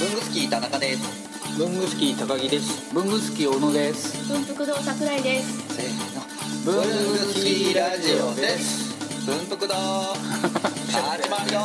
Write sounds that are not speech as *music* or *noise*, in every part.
文具スキー田中です。文具スキー高木です。文具スキー小野です。文福堂桜井です。せーの。文具スキーラジオです。文福堂。*laughs* 始まるよ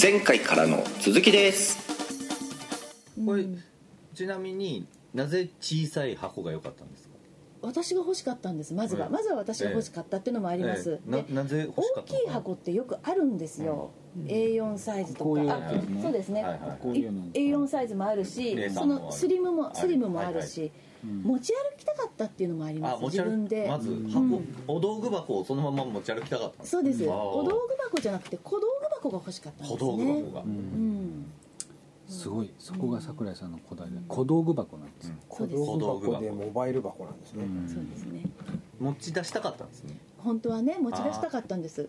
前回からの続きです。これちなみになぜ小さい箱が良かったんですか？私が欲しかったんですまずは、ええまずは私が欲しかったっていうのもあります、ええ。で大きい箱ってよくあるんですよ、A4 サイズとか。ね。そうですね、はいはい。こういうの A4 サイズもあるし A3 そのスリムもはいスリムもあるし、うん持ち歩きたかったっていうのもあります。自分で。まずうん。箱、お道具箱をそのまま持ち歩きたかった。んですそうです。あ。ーお道具箱じゃなくて小道具箱が欲しかったんですね。小道具箱が、ううんんすごいそこが桜井さんのこだわりで小道具箱なんですよ、そうです小道具箱でモバイル箱なんですね、うんそうですね。持ち出したかったんですね。本当はね持ち出したかったんです。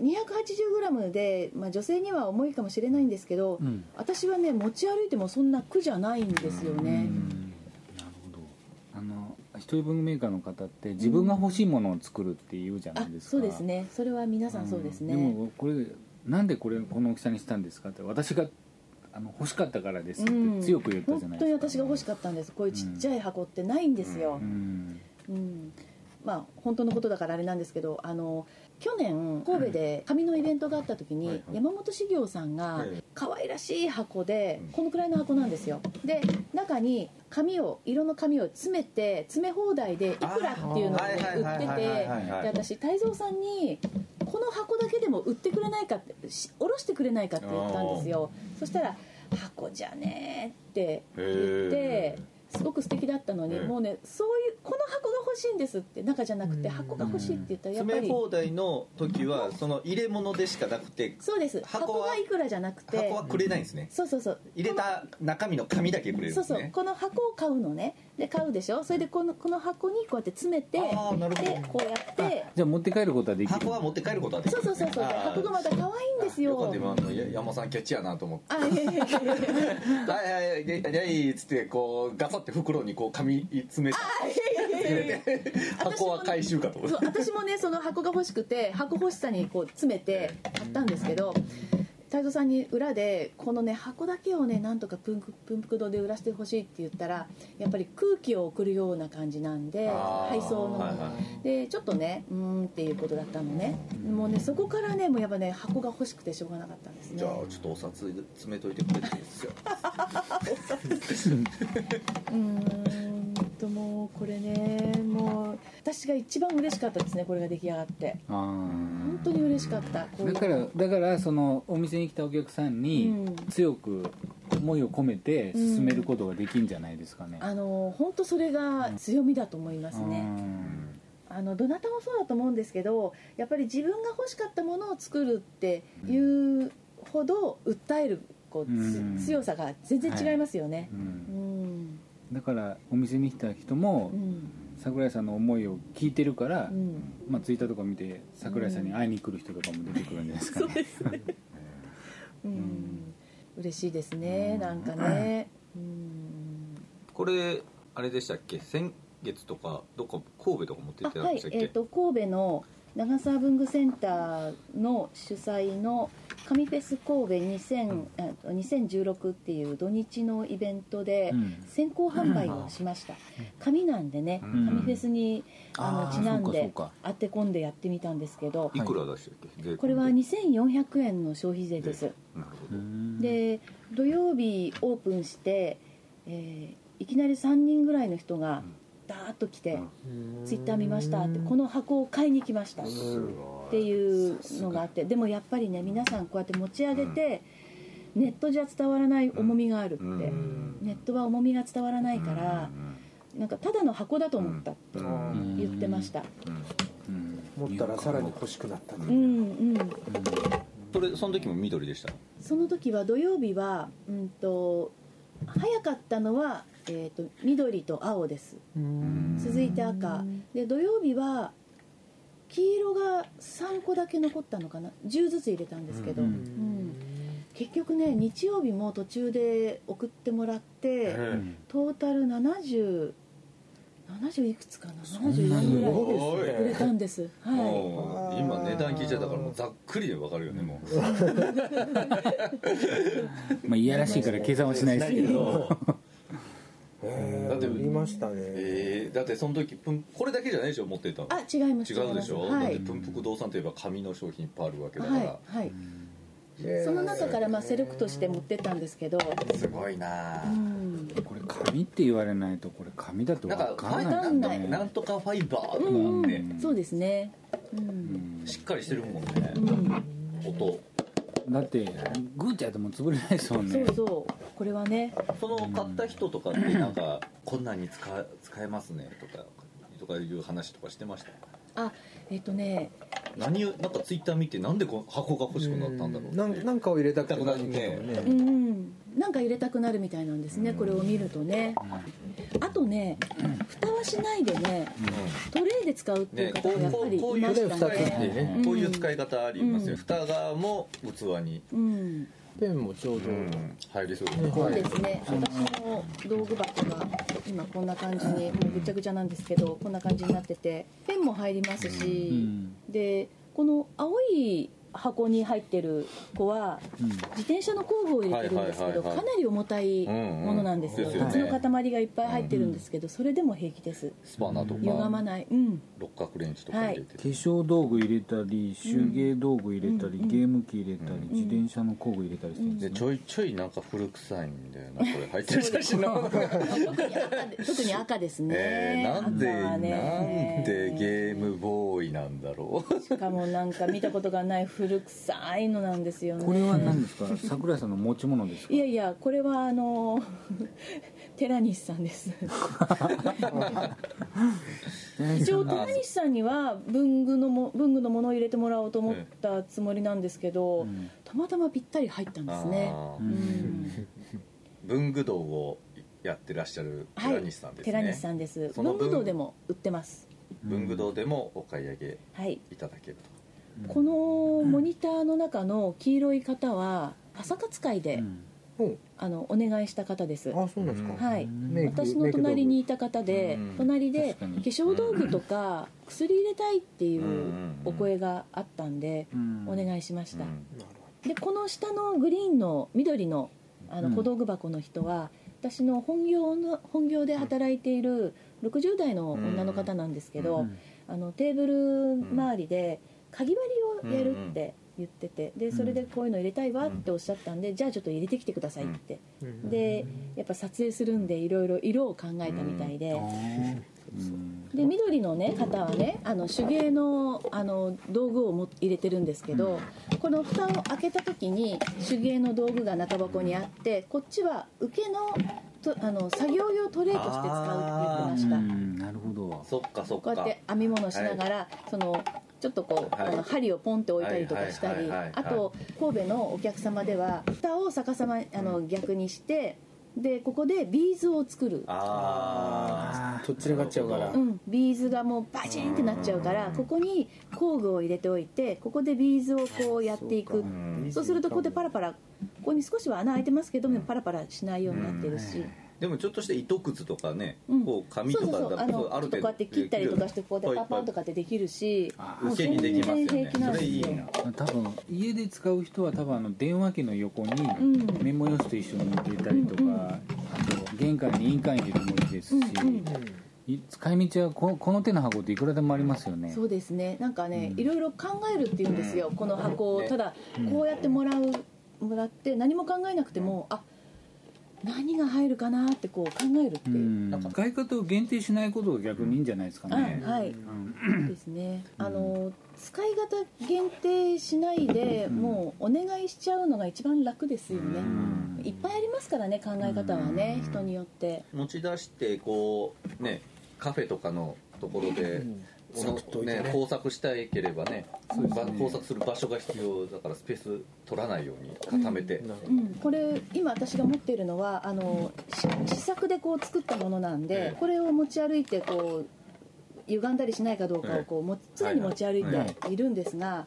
280g で、まあ、女性には重いかもしれないんですけど、うん。私はね持ち歩いてもそんな苦じゃないんですよね、なるほど。あの一人文具メーカーの方って自分が欲しいものを作るって言うじゃなあいですか、そうですね。それは皆さんそうですね、ん。でもこれなんでこれこの大きさにしたんですかって私があの欲しかったからですってうん。強く言ったじゃないですか、本当に私が欲しかったんです。こういうちっちゃい箱ってないんですよ。う、ん。うん。まあ本当のことだからあれなんですけどあの去年神戸で紙のイベントがあった時に、山本修行さんがええ。可愛らしい箱でうん。このくらいの箱なんですよ。で中に紙を色の紙を詰めて詰め放題でいくらっていうのを売っててで私泰造さんに箱だけでも売ってくれないかってし下ろしてくれないかって言ったんですよ。そしたら「箱じゃねえ」って言ってすごく素敵だったのに、ええ。もうねそういう箱が欲しいんですって中じゃなくて箱が欲しいって言ったらやっぱり詰め放題の時はその入れ物でしかなくてそうです。箱がいくらじゃなくて箱はくれないんですね。そうそうそう。入れた中身の紙だけくれるんそうそう。この箱を買うのね。で買うでしょ？それでこのこの箱にこうやって詰めてあーなるほど。でこうやってじゃあ持って帰ることはできる。箱は持って帰ることはできる。そうそうそうそう。箱がまた可愛いんですよ。よかった。今あのや山さんキャッチやなと思って。あいやいやいやいや。*laughs* はいはいはい。いっつってこうガサって袋にこう紙詰めて箱は回収かと思って私もねその箱が欲しくて箱欲しさにこう詰めて買ったんですけど太蔵さんに裏でこのね箱だけをねなんとかプンクプンプク堂で売らせてほしいって言ったらやっぱり空気を送るような感じなんで配送の、はいはい。でちょっとねうーんっていうことだったのね。もうねそこからねもうやっぱね箱が欲しくてしょうがなかったんですね。じゃあちょっとお札詰めといてくれていいですよ。*laughs* *laughs* うーんこれねもう私が一番嬉しかったですねこれが出来上がって。あ本当に嬉しかっただからだからそのお店に来たお客さんにうん。強く思いを込めて進めることができるんじゃないですかね、あの本当それが強みだと思いますうねんあのどなたもそうだと思うんですけどやっぱり自分が欲しかったものを作るっていうほど訴えるこうつうん。強さが全然違いますよね。ううん。んだからお店に来た人もうん。桜井さんの思いを聞いてるから、うん。まあ、ツイッターとか見て桜井さんに会いに来る人とかも出てくるんじゃないですかね、*laughs* うん。嬉しいですねなんかね。うん。これあれでしたっけ？先月とかどっか神戸とか持ってあってたんでしたっけ、はい。えっ、と神戸の長沢文具センターの主催の紙フェス神戸2000あ2016っていう土日のイベントでうん。先行販売をしました。紙なんでねうん。紙フェスにあのちなんで当て込んでやってみたんですけど。いくら出したっけ、これは2400円の消費税です。なるほど、うん。で土曜日オープンして、えーいきなり3人ぐらいの人がダーッと来て「ツイッター見ました」って「この箱を買いに来ました」っていうのがあってでもやっぱりね皆さんこうやって持ち上げて、ネットじゃ伝わらない重みがあるって、うん。ネットは重みが伝わらないから、なんかただの箱だと思ったってうん。言ってました。うん。持ったらさらに欲しくなったうんうん。それその時も緑でしたその時は土曜日はうんと早かったのは、えー、と緑と青です。続いて赤。で土曜日は黄色が3個だけ残ったのかな。10ずつ入れたんですけど、うんうん結局ね日曜日も途中で送ってもらって、うんトータル7070いくつかな。74ぐらい売れれたんです。はもう今値段聞いちゃったからもうざっくりでわかるよねもう。*laughs* まあいやらしいから計算はしないですけど *laughs* りましたね、えーだってその時プンこれだけじゃないでしょ持ってたの。いあ違います違うでしょ、はいだってプンプク堂さんといえば紙の商品いっぱいあるわけだかはいら、はい。えーその中からまあセレクトして持ってったんですけど。すごいなあ。うん。これ紙って言われないとこれ紙だとなん分かんないんない。なんとかファイバーとかうんね、うん。そうですね。ううんん。しっかりしてるもんね、うん。音だってグーちゃんでも潰れないですもんね。そうそう。これはね。その買った人とかってなんかこんなんに使え使えますねとかとかいう話とかしてました？あえっとね。何をなんかツイッター見てなんでこの箱が欲しくなったんだろうなんなんかを入れたくなる入れたくなるうんうんなんか入れたくなるみたいなんですねこれを見るとね。あとね蓋はしないでねトレイで使うっていう方がやっぱりいましたいう使い方でねこういう使い方ありますよ、うん。蓋側も器に、うん。ペンもちょうど、入りそうですね、そうですね。私の道具箱が今こんな感じにもうぐちゃぐちゃなんですけどこんな感じになっててペンも入りますし、うん。でこの青い箱に入ってる子はうん。自転車の工具を入れてるんですけどかなり重たいものなんですよ。鉄の塊がいっぱい入ってるんですけどそれでも平気です。スパナとか歪まない。うん。六角レンチとか入れて化粧道具入れたり手芸道具入れたり、うんゲーム機入れたり、自転車の工具入れたりしてるんでちょいちょいなんか古臭いんだよなこれ入ってる写真の。特に赤で特に赤ですね、えー、なんで、なんでゲームボーイなんだろう。しかもなんか見たことがない古臭いのなんですよね。これは何ですか？桜井さんの持ち物ですか？いやいやこれはあの *laughs* 寺西さんです。一応寺西さんには文具のも文具のものを入れてもらおうと思ったつもりなんですけど、ん。たまたまぴったり入ったんですね。うん。文具道をやってらっしゃるはい寺西さんですね、寺西さんです。その文具堂でも売ってます。文具堂でもお買い上げはい。いただけるこのモニターの中の黄色い方は朝活会で、うん。う。んあのお願いした方です。あそうなんですか、はい。私の隣にいた方でうん。隣で化粧道具とか薬入れたいっていうん。うお声があったんでうん。お願いしました。でこの下のグリーンの緑のあのうん。小道具箱の人は私の本業の本業で働いている60代の女の方なんですけど、うん。あのテーブル周りでかぎ針をやるって言っててでそれでこういうの入れたいわっておっしゃったんで、じゃあちょっと入れてきてくださいって、でやっぱ撮影するんでいろいろ色を考えたみたいで。で緑のね方はねあの手芸のあの道具をも入れてるんですけど、この蓋を開けた時に手芸の道具が中箱にあってこっちは受けのとあの作業用トレイとして使うって言ってました、うん。なるほど。そっかそっか。こうやって編み物しながら、そのちょっとこう、はい。あの針をポンって置いたりとかしたりあと神戸のお客様では蓋を逆さまあの逆にしてでここでビーズを作る。あそっちになっちゃうから。うん、ビーズがもうバチンってなっちゃうからここに工具を入れておいてここでビーズをこうやっていく。ん。そうするとここでパラパラここに少しは穴開いてますけどパラパラしないようになってるし、でもちょっとした糸くずとかね、うん。こう紙とかそうそうそう。あのある程度ちょっとこうやって切ったりとかしてこうやってパパンとかってできるし。もう受けにできますよね。全然平気なんそですよれいいな。多分家で使う人は多分あの電話機の横にん。メモ用紙と一緒に入れたりとか、うんうん。あと玄関に印鑑入れてもいいですし、うんうんい使い道はここの手の箱っていくらでもありますよね。そうですね。なんかね、うん。いろいろ考えるっていうんですよ、この箱を。ねただこうやってもらうもらって何も考えなくても、あ何が入るかなってこう考えるって。いう、うん。なんか使い方を限定しないことが逆にいいんじゃないですかあね、はい、うん。ですね。あの使い方限定しないで、もうお願いしちゃうのが一番楽ですよね、うん。いっぱいありますからね考え方はね、人によって。持ち出してこうねカフェとかのところで、ねね。工作したいければねそうですね。ば工作する場所が必要だからスペース取らないように固めて、なるほど。うん、これ今私が持っているのはあのし試作でこう作ったものなんで、ええ。これを持ち歩いてこう歪んだりしないかどうかをこうも常に持ち歩いているんですが、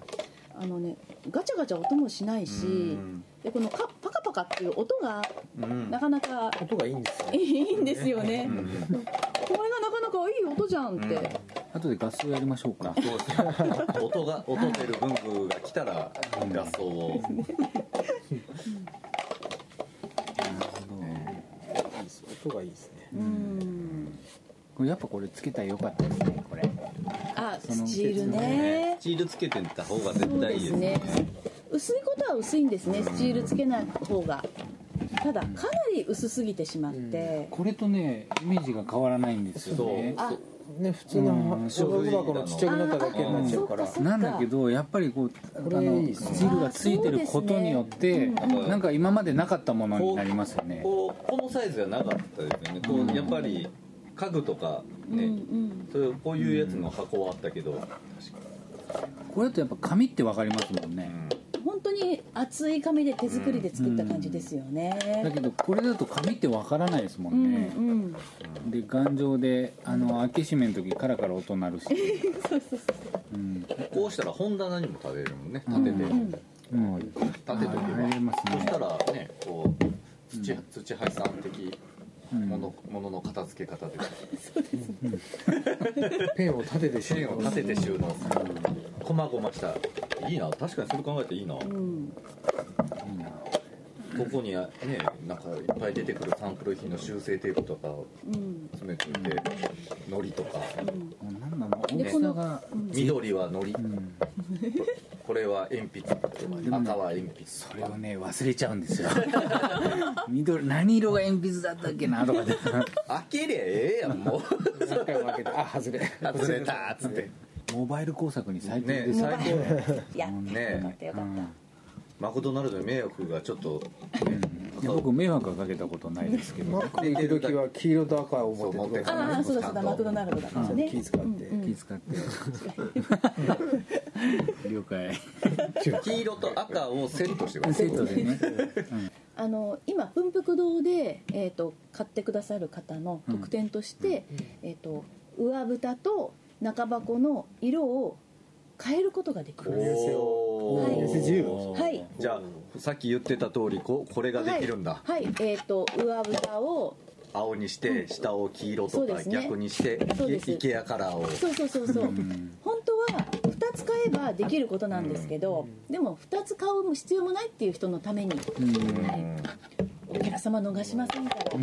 あのねガチャガチャ音もしないし、うん。でこのカパカパカっていう音がうん。なかなか音がいいんですよ。ねいいんですよね、うんこれがなかなかいい音じゃんって、後で合奏やりましょうか。そうですね。音が音出る文具が来たら合奏を。音がいいですね。やっぱこれつけたらよかったですねこれ。あスチールね。シールつけてった方が絶対いいですね。ね薄いことは薄いんですねスチールつけない方が。ただかなり薄すぎてしまって、これとねイメージが変わらないんですよね。あね普通のうん。小学箱のちっちゃくなっただけになっちゃうから。なんだけどやっぱりこうあのスチールがついてることによって、なんか今までなかったものになりますよね。こうこのサイズじゃなかったですよね。こうやっぱり家具とかうんうね、ん。そういうこういうやつの箱はあったけど、これだとやっぱ紙ってわかりますもんね、本当に厚い紙で手作りで作った感じですよね、だけどこれだと紙ってわからないですもうんんね、うんで頑丈であの開け閉めの時カラカラ音鳴るし、うん。こうしたら本棚にも立てるもんね。立てて、うん。うん、立てとけば、入れますねそしたらねこう土土配さん的もの,、ものの片付け方で。ペンを立ててし線を立てて収納する。こまごましたいいな確かにそれ考えていいな、こうん。こにねなんかいっぱい出てくるサンプル品の修正テープとか詰めておいてのりとか。うん。なの？さが、緑はのりうん、これは鉛筆赤は鉛筆それをね忘れちゃうんですよ。*laughs* 緑何色が鉛筆だったっけなとかで。開けりゃええやんもう。*laughs* 何回も開けてあ外れ。外れたっつってモバイル工作に最高ね。ですよ最高ねよかったよかった、マクドナルドに迷惑がちょっと。いや僕迷惑はかけたことないですけど。マック行く時は黄色と赤を持ってああそうだそうだマクドナルドだったんですよね、気使ってうん。うん気使って。*laughs* 了解。黄色と赤をセットしてくださいセットでね、あの今文福堂で、えー、と買ってくださる方の特典として、えー、と上蓋と中箱の色を変えることができます。はい。はい。じゃあさっき言ってた通りここれができるんだ、はい、はい。えっ、と上蓋を青にして下を黄色とか逆にしてイケアカラーを。そうそうそうそう、ん。本当は2つ買えばできることなんですけど、でも2つ買う必要もないっていう人のために、お客様逃しませんから。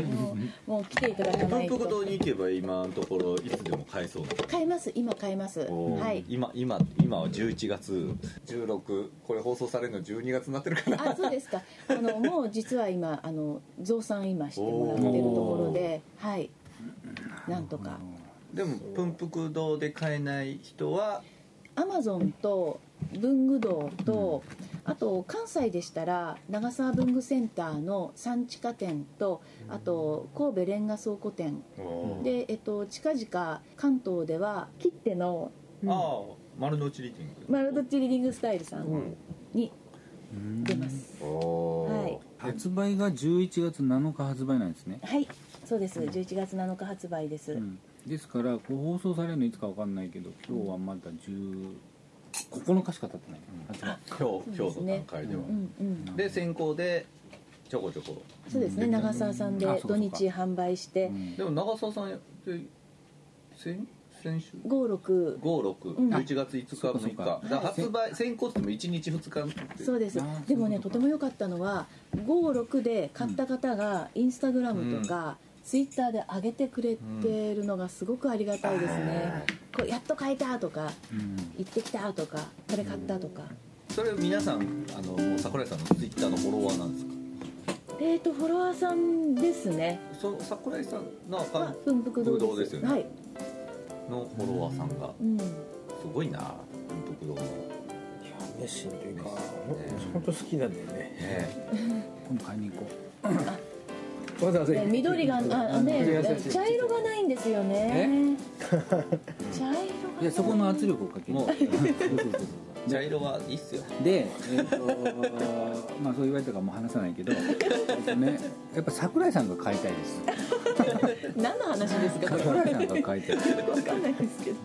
も *laughs* うもう来ていただかない反復堂とに行けば今のところいつでも買えそうな。買えます。今買えます。はい。今今今は11月。16これ放送されるの12月になってるかな。あそうですか。あの *laughs* もう実は今あの増産今してもらってるところではい。なんとか。でも文福堂で買えない人は？アマゾンと文具堂と、あと関西でしたら長沢文具センターの産地下店とあと神戸レンガ倉庫店。で、えっと、近々関東では切手のああ丸の内リーディング。マルドッチリーディングスタイルさんに出ます、はい。発売が11月7日発売なんですね、はい。そうです。11月7日発売です、うん。ですからこう放送されるのいつかわかんないけど今日はまだ9日しか経ってない、発売今日今日の段階では。で先行でちょこちょこ。そうですね。長澤さんで土日販売して。うん。でも長澤さんって先先週？56 56、11月5日。6日発売先行っても1日2日そうです。でもねとても良かったのは56で買った方がインスタグラムとか、ツイッターで上げてくれてるのがすごくありがたいですね、こうやっと買えたとかうん。行ってきたとかこれ買ったとか、それ皆さんあの桜井さんのツイッターのフォロワーなんですか？えーとフォロワーさんですね。そう桜井さんのアカウンは文福堂ですよね。はい、トのフォロワーさんが。うん、すごいな文福堂の。ね熱心というか本当好きなんだよね。*laughs* 今度買いに行こわざわざで緑がああね茶色がないんですよね。茶色がうい。やそこの圧力をかける。*laughs* 茶色はいいっすよ。で、えっとまあそう言われたからもう話さないけど、えっとね、やっぱ桜井さんが買いたいです。*laughs* 何の話ですか？桜井さんが買いたい。わかんないですけど